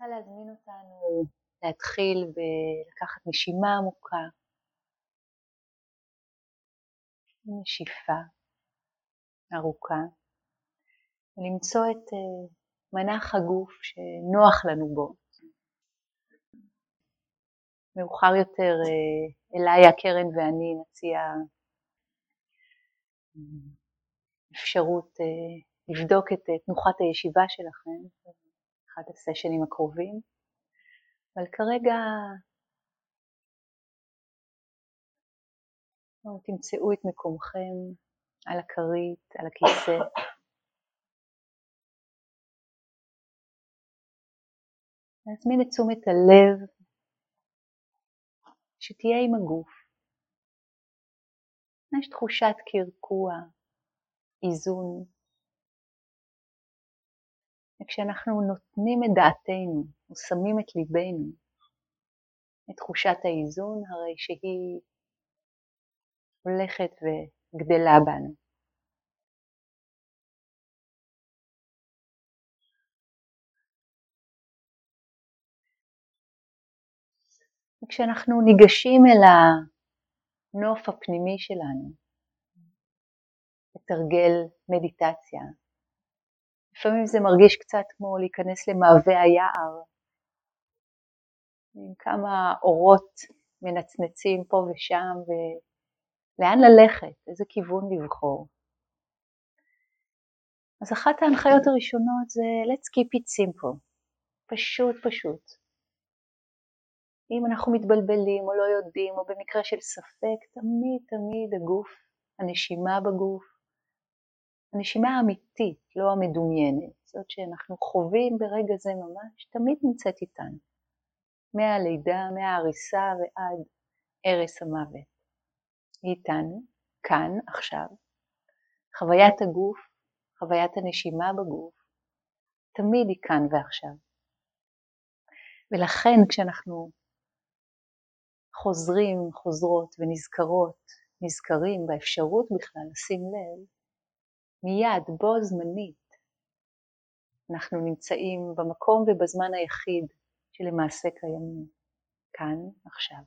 רוצה להזמין אותנו להתחיל ולקחת נשימה עמוקה, נשיפה ארוכה, ולמצוא את אה, מנח הגוף שנוח לנו בו. מאוחר יותר אה, אליה קרן ואני נציע אה, אפשרות לבדוק את תנוחת הישיבה שלכם באחד הסשנים הקרובים, אבל כרגע תמצאו את מקומכם על הכרית, על הכיסא. להזמין את תשומת הלב שתהיה עם הגוף. יש תחושת קרקוע, איזון. וכשאנחנו נותנים את דעתנו ושמים את ליבנו לתחושת האיזון, הרי שהיא הולכת וגדלה בנו. וכשאנחנו ניגשים אל הנוף הפנימי שלנו, לתרגל מדיטציה, לפעמים זה מרגיש קצת כמו להיכנס למעבה היער, עם כמה אורות מנצנצים פה ושם, ולאן ללכת, איזה כיוון לבחור. אז אחת ההנחיות הראשונות זה let's keep it simple, פשוט פשוט. אם אנחנו מתבלבלים או לא יודעים, או במקרה של ספק, תמיד תמיד הגוף, הנשימה בגוף, הנשימה האמיתית, לא המדומיינת, זאת שאנחנו חווים ברגע זה ממש, תמיד נמצאת איתנו. מהלידה, מההריסה ועד ערש המוות. היא איתנו, כאן, עכשיו. חוויית הגוף, חוויית הנשימה בגוף, תמיד היא כאן ועכשיו. ולכן כשאנחנו חוזרים, חוזרות ונזכרות, נזכרים באפשרות בכלל לשים לב, מיד, בו זמנית, אנחנו נמצאים במקום ובזמן היחיד שלמעשה קיימים, כאן, עכשיו.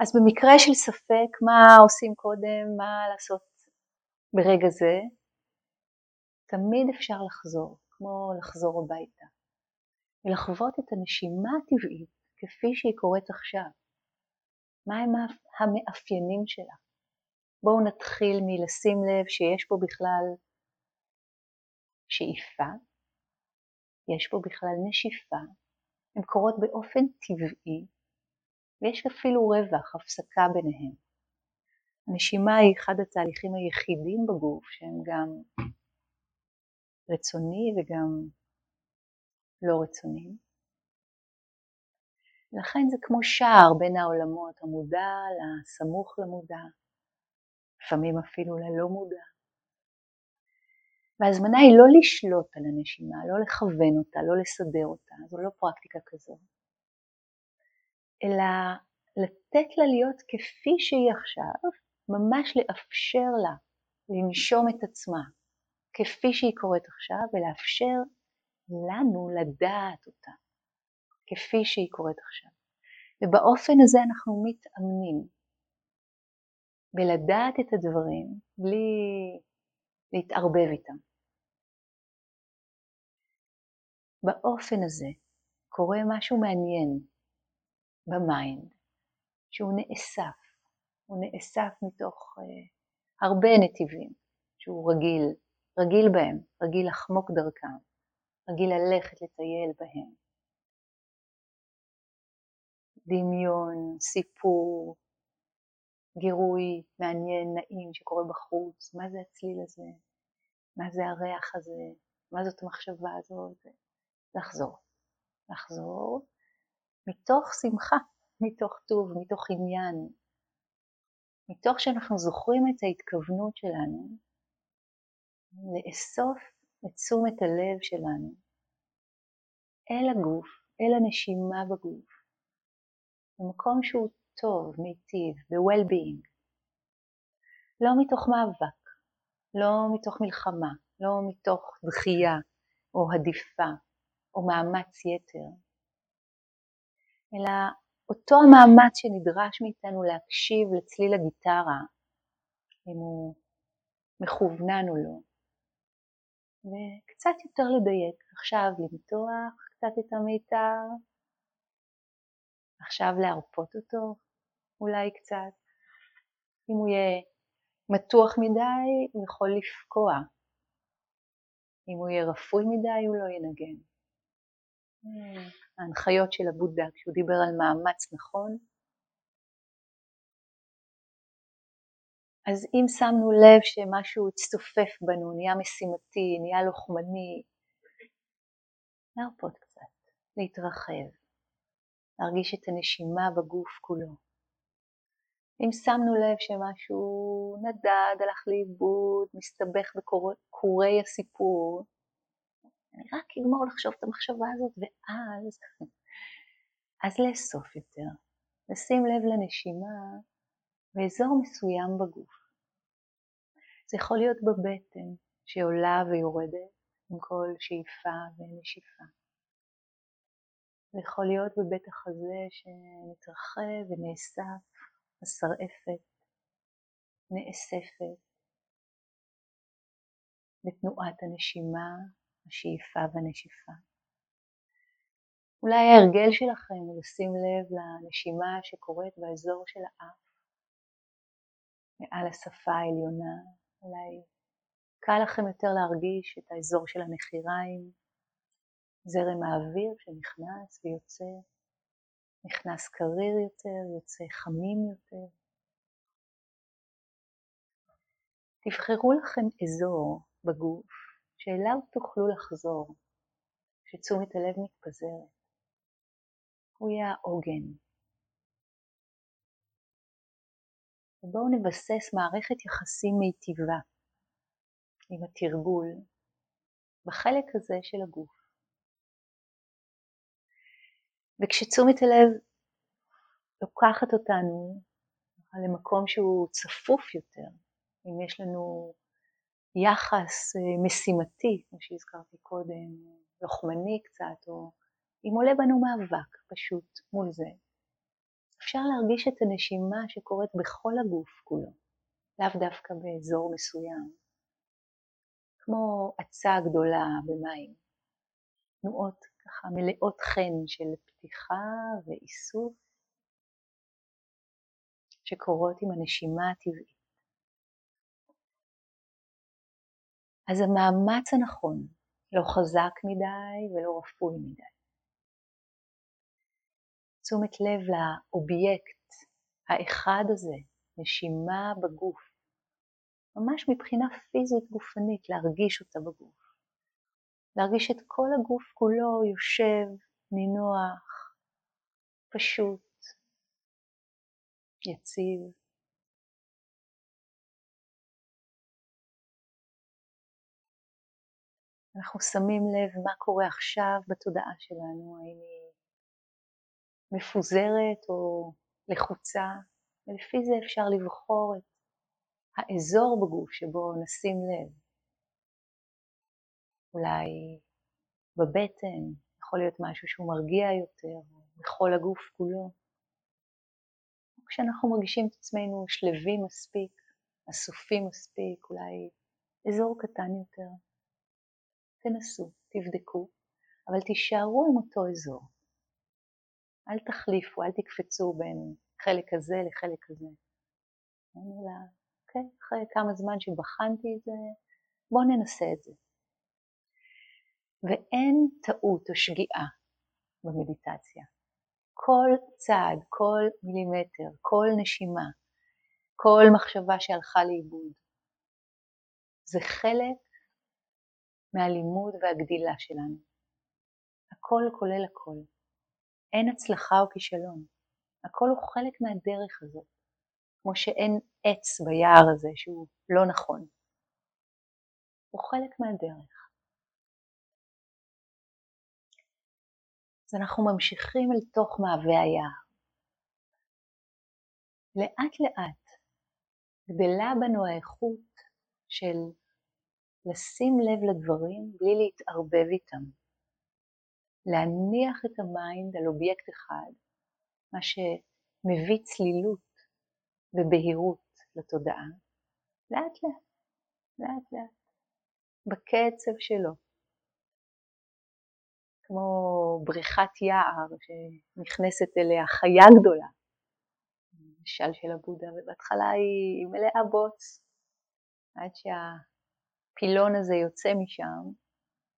אז במקרה של ספק, מה עושים קודם, מה לעשות ברגע זה, תמיד אפשר לחזור, כמו לחזור הביתה, ולחוות את הנשימה הטבעית כפי שהיא קורית עכשיו. מהם המאפיינים שלה? בואו נתחיל מלשים לב שיש פה בכלל שאיפה, יש פה בכלל נשיפה, הן קורות באופן טבעי, ויש אפילו רווח, הפסקה ביניהן. הנשימה היא אחד התהליכים היחידים בגוף שהם גם רצוני וגם לא רצוניים. לכן זה כמו שער בין העולמות, המודע לסמוך למודע, לפעמים אפילו ללא מודע. וההזמנה היא לא לשלוט על הנשימה, לא לכוון אותה, לא לסדר אותה, זו לא פרקטיקה כזו, אלא לתת לה להיות כפי שהיא עכשיו, ממש לאפשר לה לנשום את עצמה כפי שהיא קורית עכשיו, ולאפשר לנו לדעת אותה כפי שהיא קורית עכשיו. ובאופן הזה אנחנו מתאמנים לדעת את הדברים בלי להתערבב איתם. באופן הזה קורה משהו מעניין ב mind, שהוא נאסף, הוא נאסף מתוך uh, הרבה נתיבים שהוא רגיל, רגיל בהם, רגיל לחמוק דרכם, רגיל ללכת לטייל בהם. דמיון, סיפור, גירוי מעניין, נעים שקורה בחוץ, מה זה הצליל הזה, מה זה הריח הזה, מה זאת המחשבה הזאת, לחזור, לחזור מתוך שמחה, מתוך טוב, מתוך עניין, מתוך שאנחנו זוכרים את ההתכוונות שלנו לאסוף את תשומת הלב שלנו אל הגוף, אל הנשימה בגוף, במקום שהוא טוב, מיטיב, ב-well-being. לא מתוך מאבק, לא מתוך מלחמה, לא מתוך דחייה או הדיפה, או מאמץ יתר, אלא אותו המאמץ שנדרש מאיתנו להקשיב לצליל הגיטרה, אם הוא מכוונן או לא, וקצת יותר לדייק, עכשיו למתוח קצת את המיתר, עכשיו להרפות אותו אולי קצת, אם הוא יהיה מתוח מדי הוא יכול לפקוע, אם הוא יהיה רפוי מדי הוא לא ינגן. ההנחיות של הבודה כשהוא דיבר על מאמץ נכון. אז אם שמנו לב שמשהו הצטופף בנו, נהיה משימתי, נהיה לוחמני, להרפות קצת, להתרחב, להרגיש את הנשימה בגוף כולו. אם שמנו לב שמשהו נדד, הלך לאיבוד, מסתבך בקורי הסיפור, אני רק אגמור לחשוב את המחשבה הזאת ואז, אז לאסוף יותר, לשים לב לנשימה באזור מסוים בגוף. זה יכול להיות בבטן שעולה ויורדת עם כל שאיפה ונשיפה. זה יכול להיות בבית החזה שמתרחב ונאסף, השרעפת נאספת. בתנועת הנשימה השאיפה והנשיפה. אולי ההרגל שלכם הוא לשים לב לנשימה שקורית באזור של האף, מעל השפה העליונה, אולי קל לכם יותר להרגיש את האזור של הנחיריים, זרם האוויר שנכנס ויוצא, נכנס קריר יותר, יוצא חמים יותר. תבחרו לכם אזור בגוף שאליו תוכלו לחזור כשתשומת הלב מתפזרת. הוא יהיה העוגן. ובואו נבסס מערכת יחסים מיטיבה עם התרגול בחלק הזה של הגוף. וכשתשומת הלב לוקחת אותנו למקום שהוא צפוף יותר, אם יש לנו יחס אה, משימתי, כמו שהזכרתי קודם, לוחמני קצת, או אם עולה בנו מאבק פשוט מול זה. אפשר להרגיש את הנשימה שקורית בכל הגוף כולו, לאו דווקא באזור מסוים, כמו עצה גדולה במים, תנועות ככה מלאות חן של פתיחה ואיסוף, שקורות עם הנשימה הטבעית. אז המאמץ הנכון לא חזק מדי ולא רפוי מדי. תשומת לב לאובייקט האחד הזה, נשימה בגוף, ממש מבחינה פיזית גופנית, להרגיש אותה בגוף. להרגיש את כל הגוף כולו יושב, נינוח, פשוט, יציב. אנחנו שמים לב מה קורה עכשיו בתודעה שלנו, האם היא מפוזרת או לחוצה, ולפי זה אפשר לבחור את האזור בגוף שבו נשים לב. אולי בבטן יכול להיות משהו שהוא מרגיע יותר, בכל הגוף כולו. כשאנחנו מרגישים את עצמנו שלווים מספיק, אסופים מספיק, אולי אזור קטן יותר. תנסו, תבדקו, אבל תישארו עם אותו אזור. אל תחליפו, אל תקפצו בין חלק הזה לחלק הזה. אלא, אוקיי, אחרי כמה זמן שבחנתי את זה, בואו ננסה את זה. ואין טעות או שגיאה במדיטציה. כל צעד, כל מילימטר, כל נשימה, כל מחשבה שהלכה לאיבוד, זה חלק מהלימוד והגדילה שלנו. הכל כולל הכל. אין הצלחה או כישלון. הכל הוא חלק מהדרך הזאת. כמו שאין עץ ביער הזה שהוא לא נכון. הוא חלק מהדרך. אז אנחנו ממשיכים אל תוך מעבה היער. לאט לאט גדלה בנו האיכות של לשים לב לדברים בלי להתערבב איתם. להניח את ה mind על אובייקט אחד, מה שמביא צלילות ובהירות לתודעה, לאט לאט, לאט לאט, בקצב שלו. כמו בריכת יער שנכנסת אליה חיה גדולה, משל של הבודה, ובהתחלה היא מלאה בוץ, עד שהפילון הזה יוצא משם,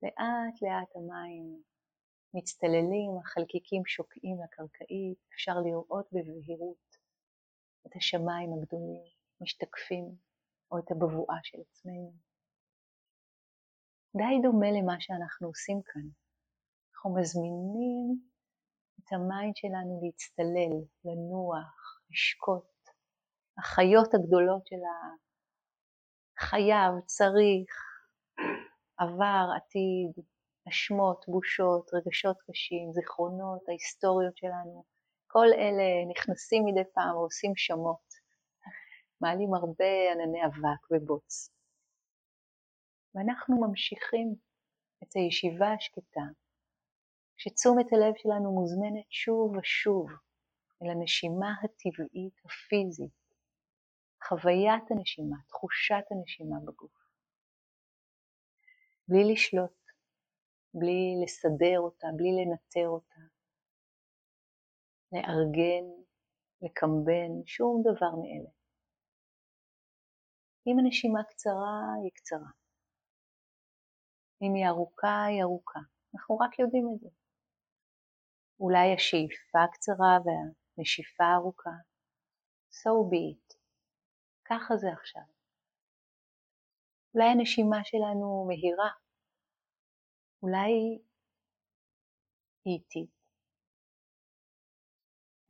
לאט לאט המים מצטללים, החלקיקים שוקעים לקרקעית, אפשר לראות בבהירות את השמיים הגדולים משתקפים, או את הבבואה של עצמנו. די דומה למה שאנחנו עושים כאן. אנחנו מזמינים את ה mind שלנו להצטלל, לנוח, לשקוט. החיות הגדולות של החייו, צריך, עבר, עתיד, אשמות, בושות, רגשות קשים, זיכרונות, ההיסטוריות שלנו, כל אלה נכנסים מדי פעם ועושים שמות, מעלים הרבה ענני אבק ובוץ. ואנחנו ממשיכים את הישיבה השקטה, כשתשומת הלב שלנו מוזמנת שוב ושוב אל הנשימה הטבעית הפיזית, חוויית הנשימה, תחושת הנשימה בגוף. בלי לשלוט, בלי לסדר אותה, בלי לנטר אותה, לארגן, לקמבן, שום דבר מאלה. אם הנשימה קצרה, היא קצרה. אם היא ארוכה, היא ארוכה. אנחנו רק יודעים את זה. אולי השאיפה קצרה והנשיפה ארוכה. So be it. ככה זה עכשיו. אולי הנשימה שלנו מהירה. אולי היא איטית.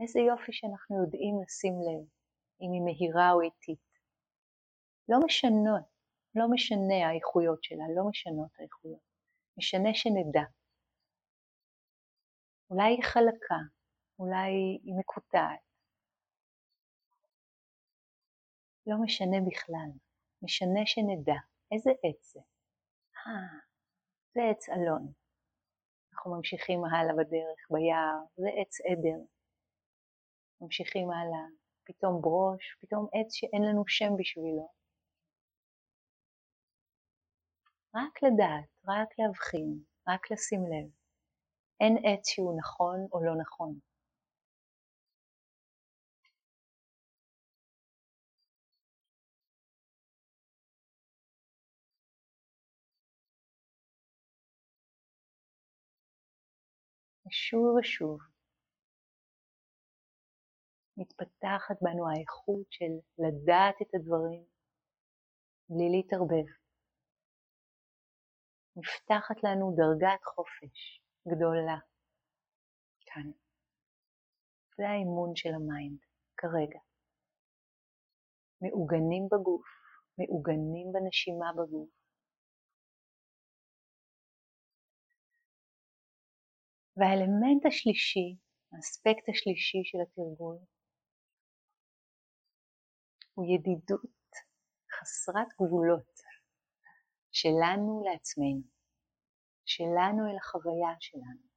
איזה יופי שאנחנו יודעים לשים לב אם היא מהירה או איטית. לא משנות, לא משנה האיכויות שלה, לא משנות האיכויות. משנה שנדע. אולי היא חלקה, אולי היא מקוטעת. לא משנה בכלל, משנה שנדע איזה עץ זה. אה, זה עץ אלון. אנחנו ממשיכים הלאה בדרך, ביער, זה עץ עדר. ממשיכים הלאה, פתאום ברוש, פתאום עץ שאין לנו שם בשבילו. רק לדעת, רק להבחין, רק לשים לב. אין עץ שהוא נכון או לא נכון. ושוב ושוב מתפתחת בנו האיכות של לדעת את הדברים בלי להתערבב. נפתחת לנו דרגת חופש גדולה כאן. זה האימון של ה mind כרגע. מעוגנים בגוף, מעוגנים בנשימה בגוף. והאלמנט השלישי, האספקט השלישי של התרגול, הוא ידידות חסרת גבולות שלנו לעצמנו, שלנו אל החוויה שלנו.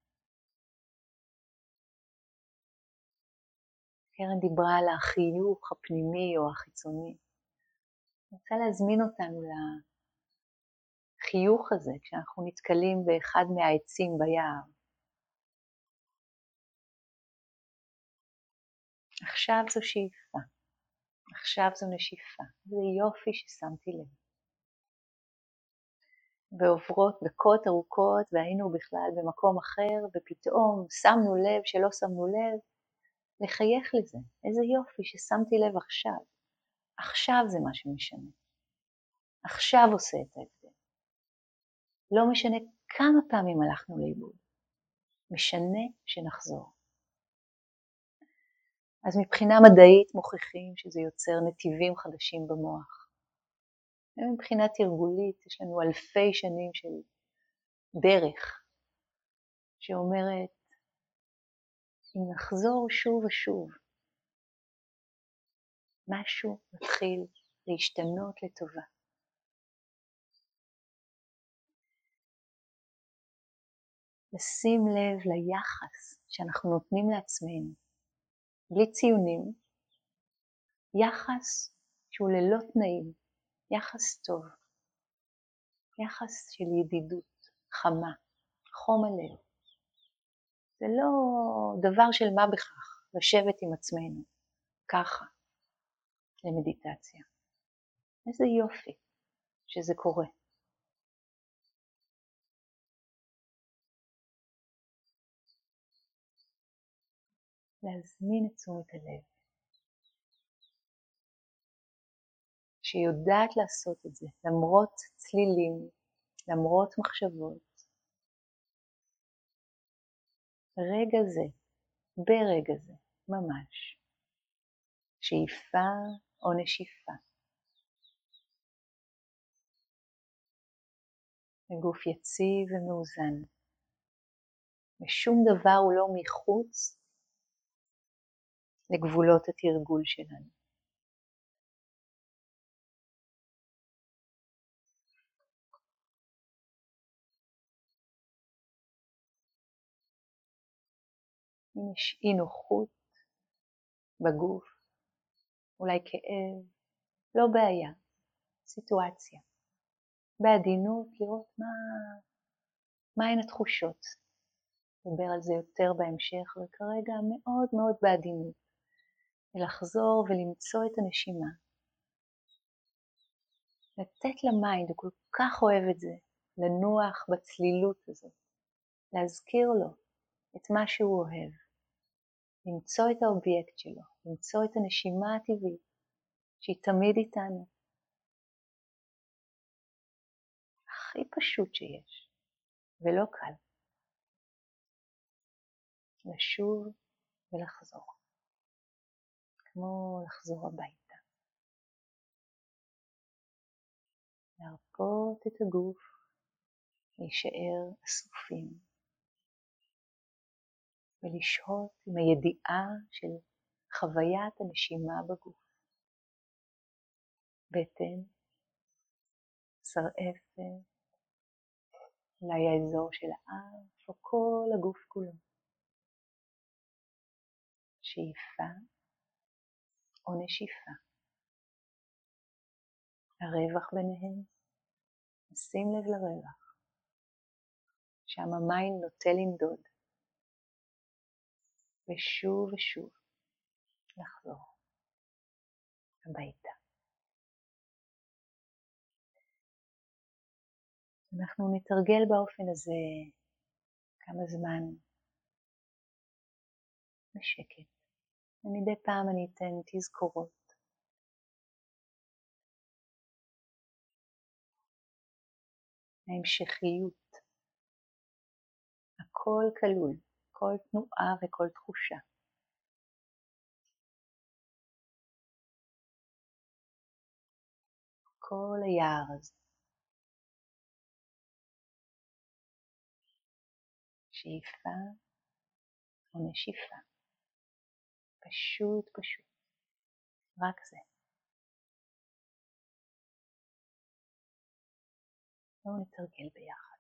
קרן דיברה על החיוך הפנימי או החיצוני. אני רוצה להזמין אותנו לחיוך הזה כשאנחנו נתקלים באחד מהעצים ביער. עכשיו זו שאיפה, עכשיו זו נשיפה, זה יופי ששמתי לב. ועוברות דקות ארוכות והיינו בכלל במקום אחר ופתאום שמנו לב שלא שמנו לב, לחייך לזה, איזה יופי ששמתי לב עכשיו, עכשיו זה מה שמשנה, עכשיו עושה את ההבדל. לא משנה כמה פעמים הלכנו לאיבוד, משנה שנחזור. אז מבחינה מדעית מוכיחים שזה יוצר נתיבים חדשים במוח. ומבחינה תרגולית יש לנו אלפי שנים של דרך שאומרת אם נחזור שוב ושוב, משהו מתחיל להשתנות לטובה. לשים לב ליחס שאנחנו נותנים לעצמנו, בלי ציונים, יחס שהוא ללא תנאים, יחס טוב, יחס של ידידות, חמה, חום הלב. זה לא דבר של מה בכך, לשבת עם עצמנו, ככה, למדיטציה. איזה יופי שזה קורה. להזמין את תשומת הלב, שיודעת לעשות את זה למרות צלילים, למרות מחשבות. רגע זה, ברגע זה, ממש, שאיפה או נשיפה. הגוף יציב ומאוזן, ושום דבר הוא לא מחוץ לגבולות התרגול שלנו. אם יש אי נוחות בגוף, אולי כאב, לא בעיה, סיטואציה. בעדינות לראות מה, מה הן התחושות. נדבר על זה יותר בהמשך, וכרגע מאוד מאוד בעדינות. ולחזור ולמצוא את הנשימה. לתת ל mind, הוא כל כך אוהב את זה, לנוח בצלילות הזאת, להזכיר לו את מה שהוא אוהב, למצוא את האובייקט שלו, למצוא את הנשימה הטבעית, שהיא תמיד איתנו. הכי פשוט שיש, ולא קל. לשוב ולחזור. כמו לחזור הביתה. להרפות את הגוף, להישאר אסופים, ולשהות עם הידיעה של חוויית הנשימה בגוף. בטן, שרעפת, אולי האזור של האף או כל הגוף כולו. שאיפה או נשיפה. הרווח ביניהם, שים לב לרווח. שם המים נוטה לנדוד, ושוב ושוב לחזור הביתה. אנחנו נתרגל באופן הזה כמה זמן בשקט. ומדי פעם אני אתן תזכורות. ההמשכיות, הכל כלול, כל תנועה וכל תחושה. כל היער הזה. שאיפה או נשיפה. פשוט פשוט. רק זה. בואו נתרגל ביחד.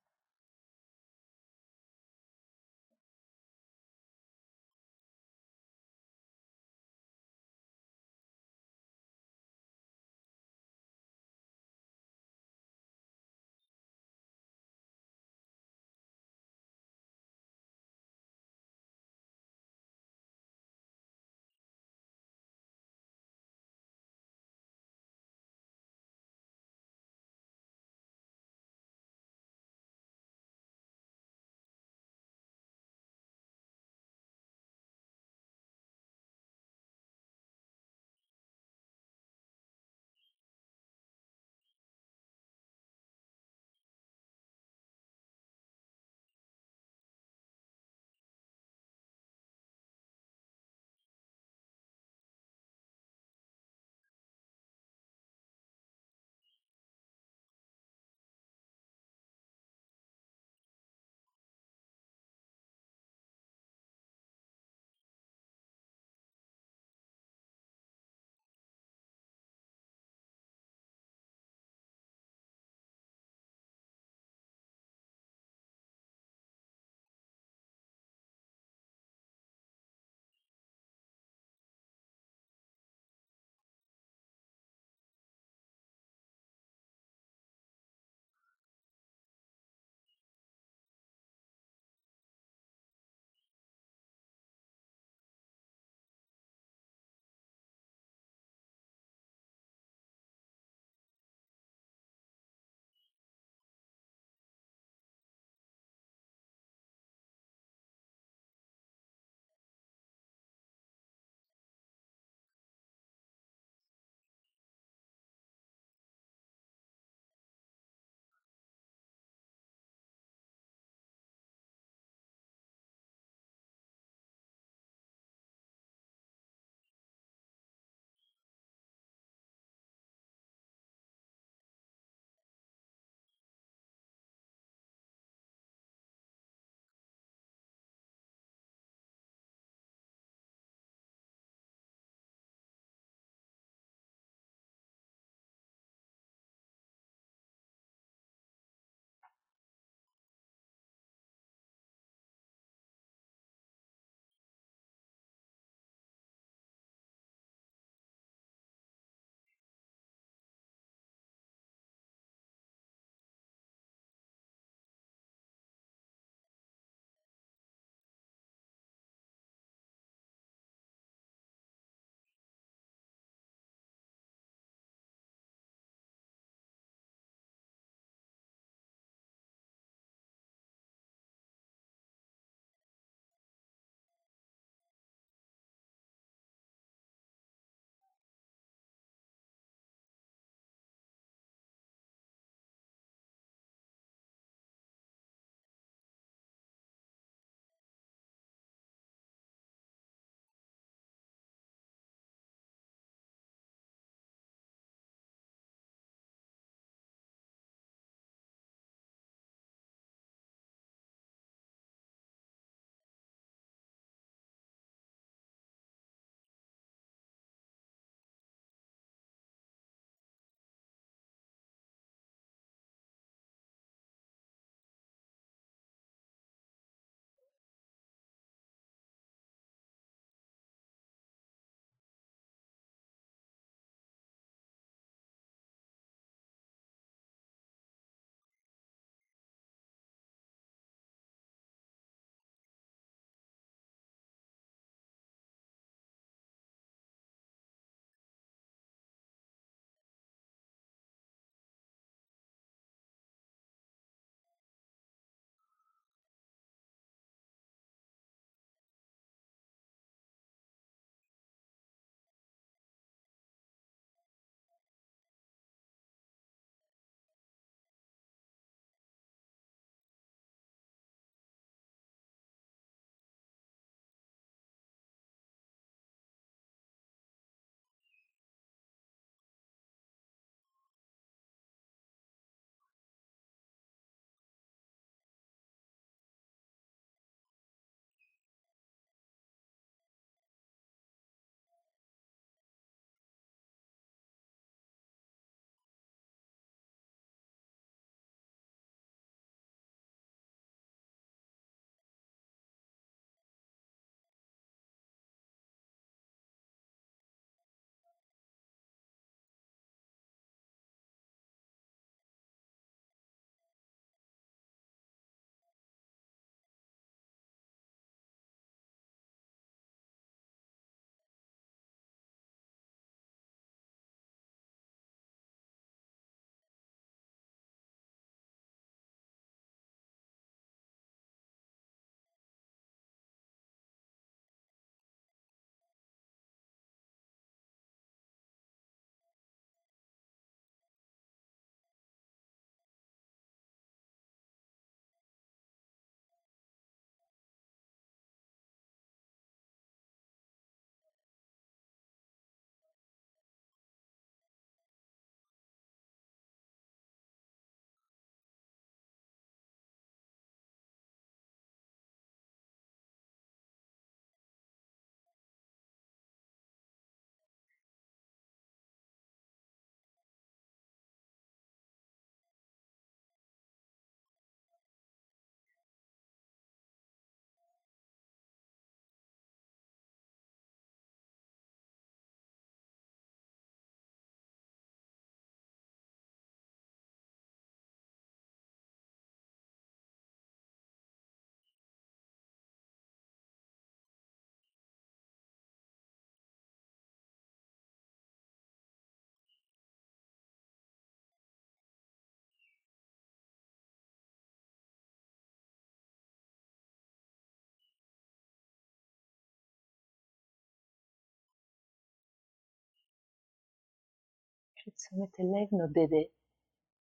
שתשומת הלב נודדת,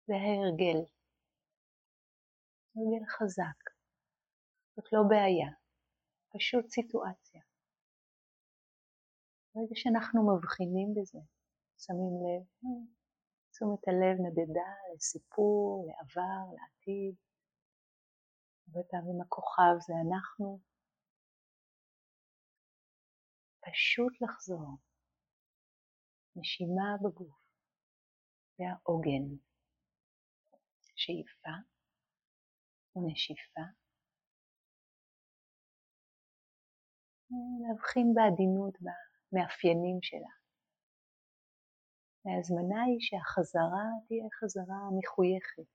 זה ההרגל. הרגל חזק. זאת לא בעיה, פשוט סיטואציה. ברגע שאנחנו מבחינים בזה, שמים לב, אה, תשומת הלב נדדה לסיפור, לעבר, לעתיד. הרבה פעמים הכוכב זה אנחנו. פשוט לחזור. נשימה בגוף. זה העוגן. שאיפה ונשיפה. להבחין בעדינות במאפיינים שלה. וההזמנה היא שהחזרה תהיה חזרה מחויכת.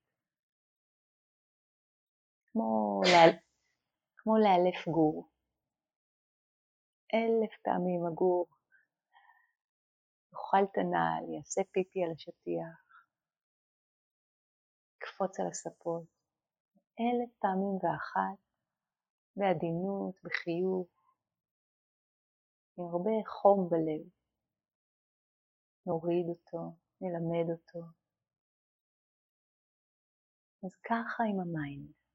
כמו, לה... כמו לאלף גור. אלף פעמים הגור יאכל את הנעל, יעשה פיפי על השטיח, יקפוץ על הספות. אלף פעמים ואחת, בעדינות, בחיוך, עם הרבה חום בלב. נוריד אותו, נלמד אותו. אז ככה עם המיינד.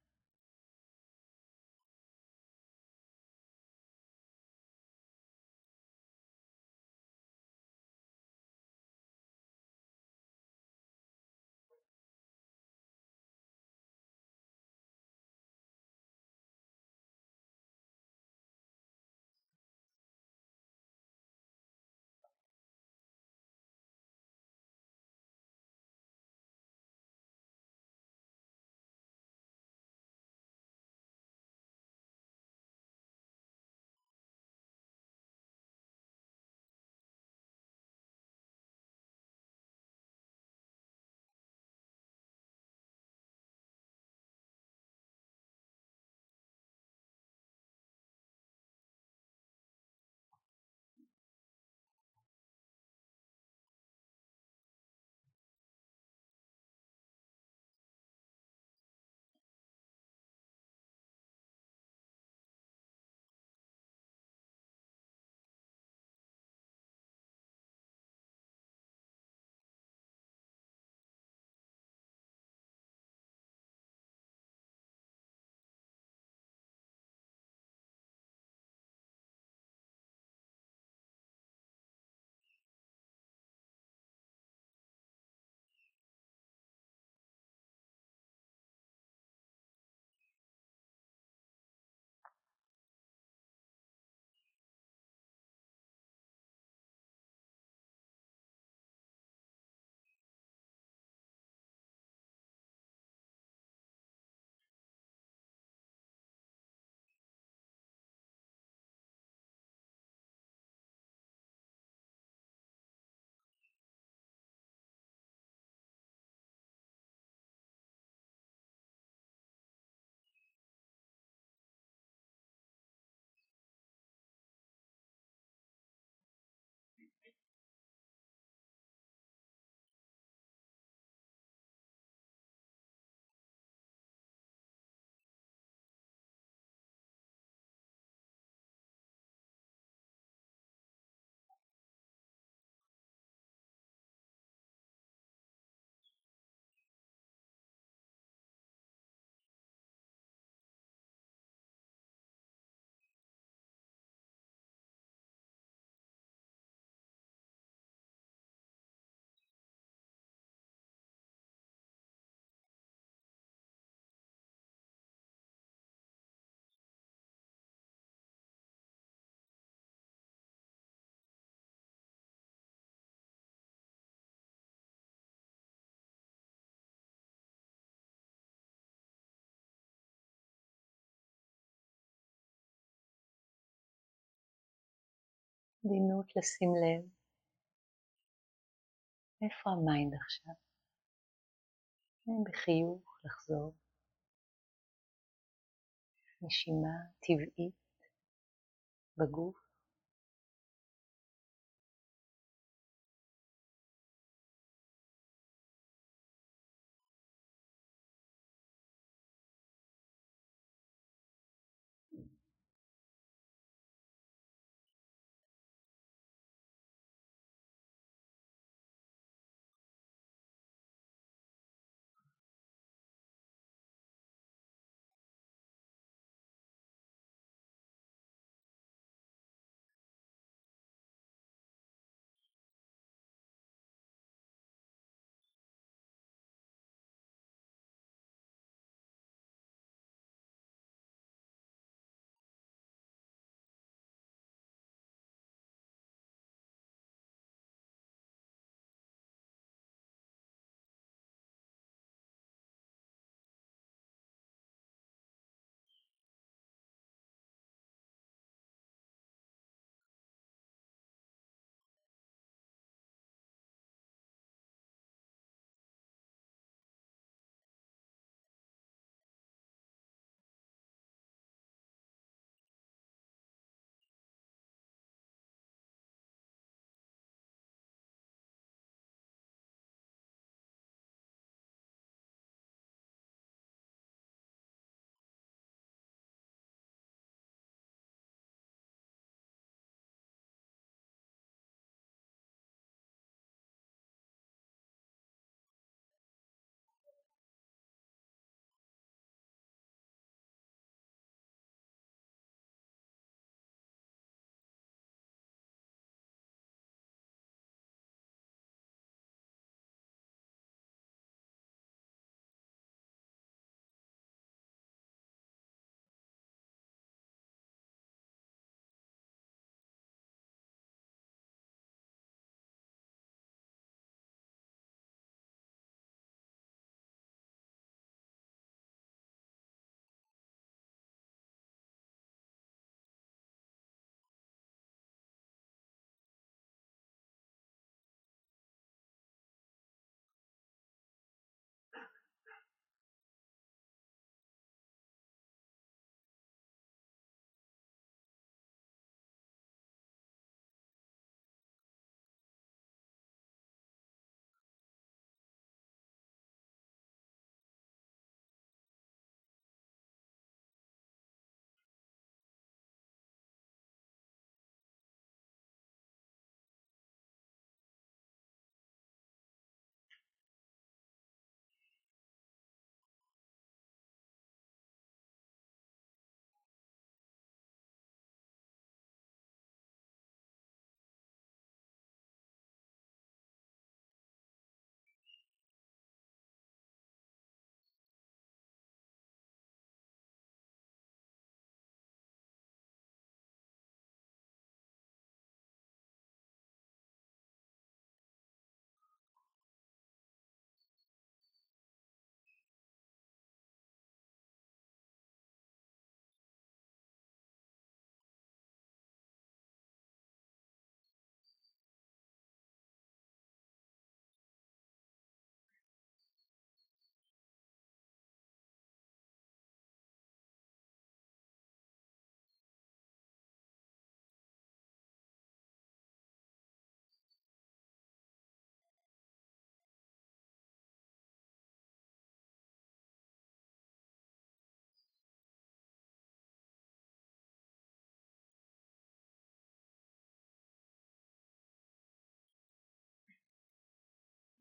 עדינות לשים לב איפה ה mind עכשיו. בחיוך לחזור. נשימה טבעית בגוף.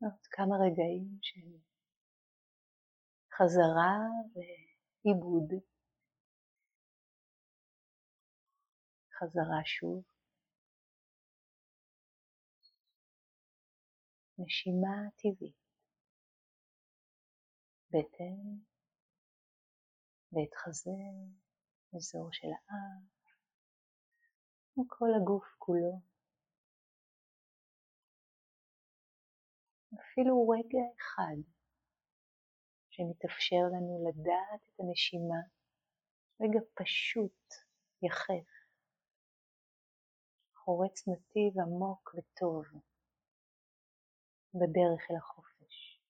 עוד כמה רגעים של חזרה ועיבוד. חזרה שוב. נשימה טבעית. בטן, בית חזה, אזור של האף, וכל הגוף כולו. אפילו רגע אחד שמתאפשר לנו לדעת את הנשימה, רגע פשוט, יחף, חורץ נתיב עמוק וטוב בדרך אל החופש.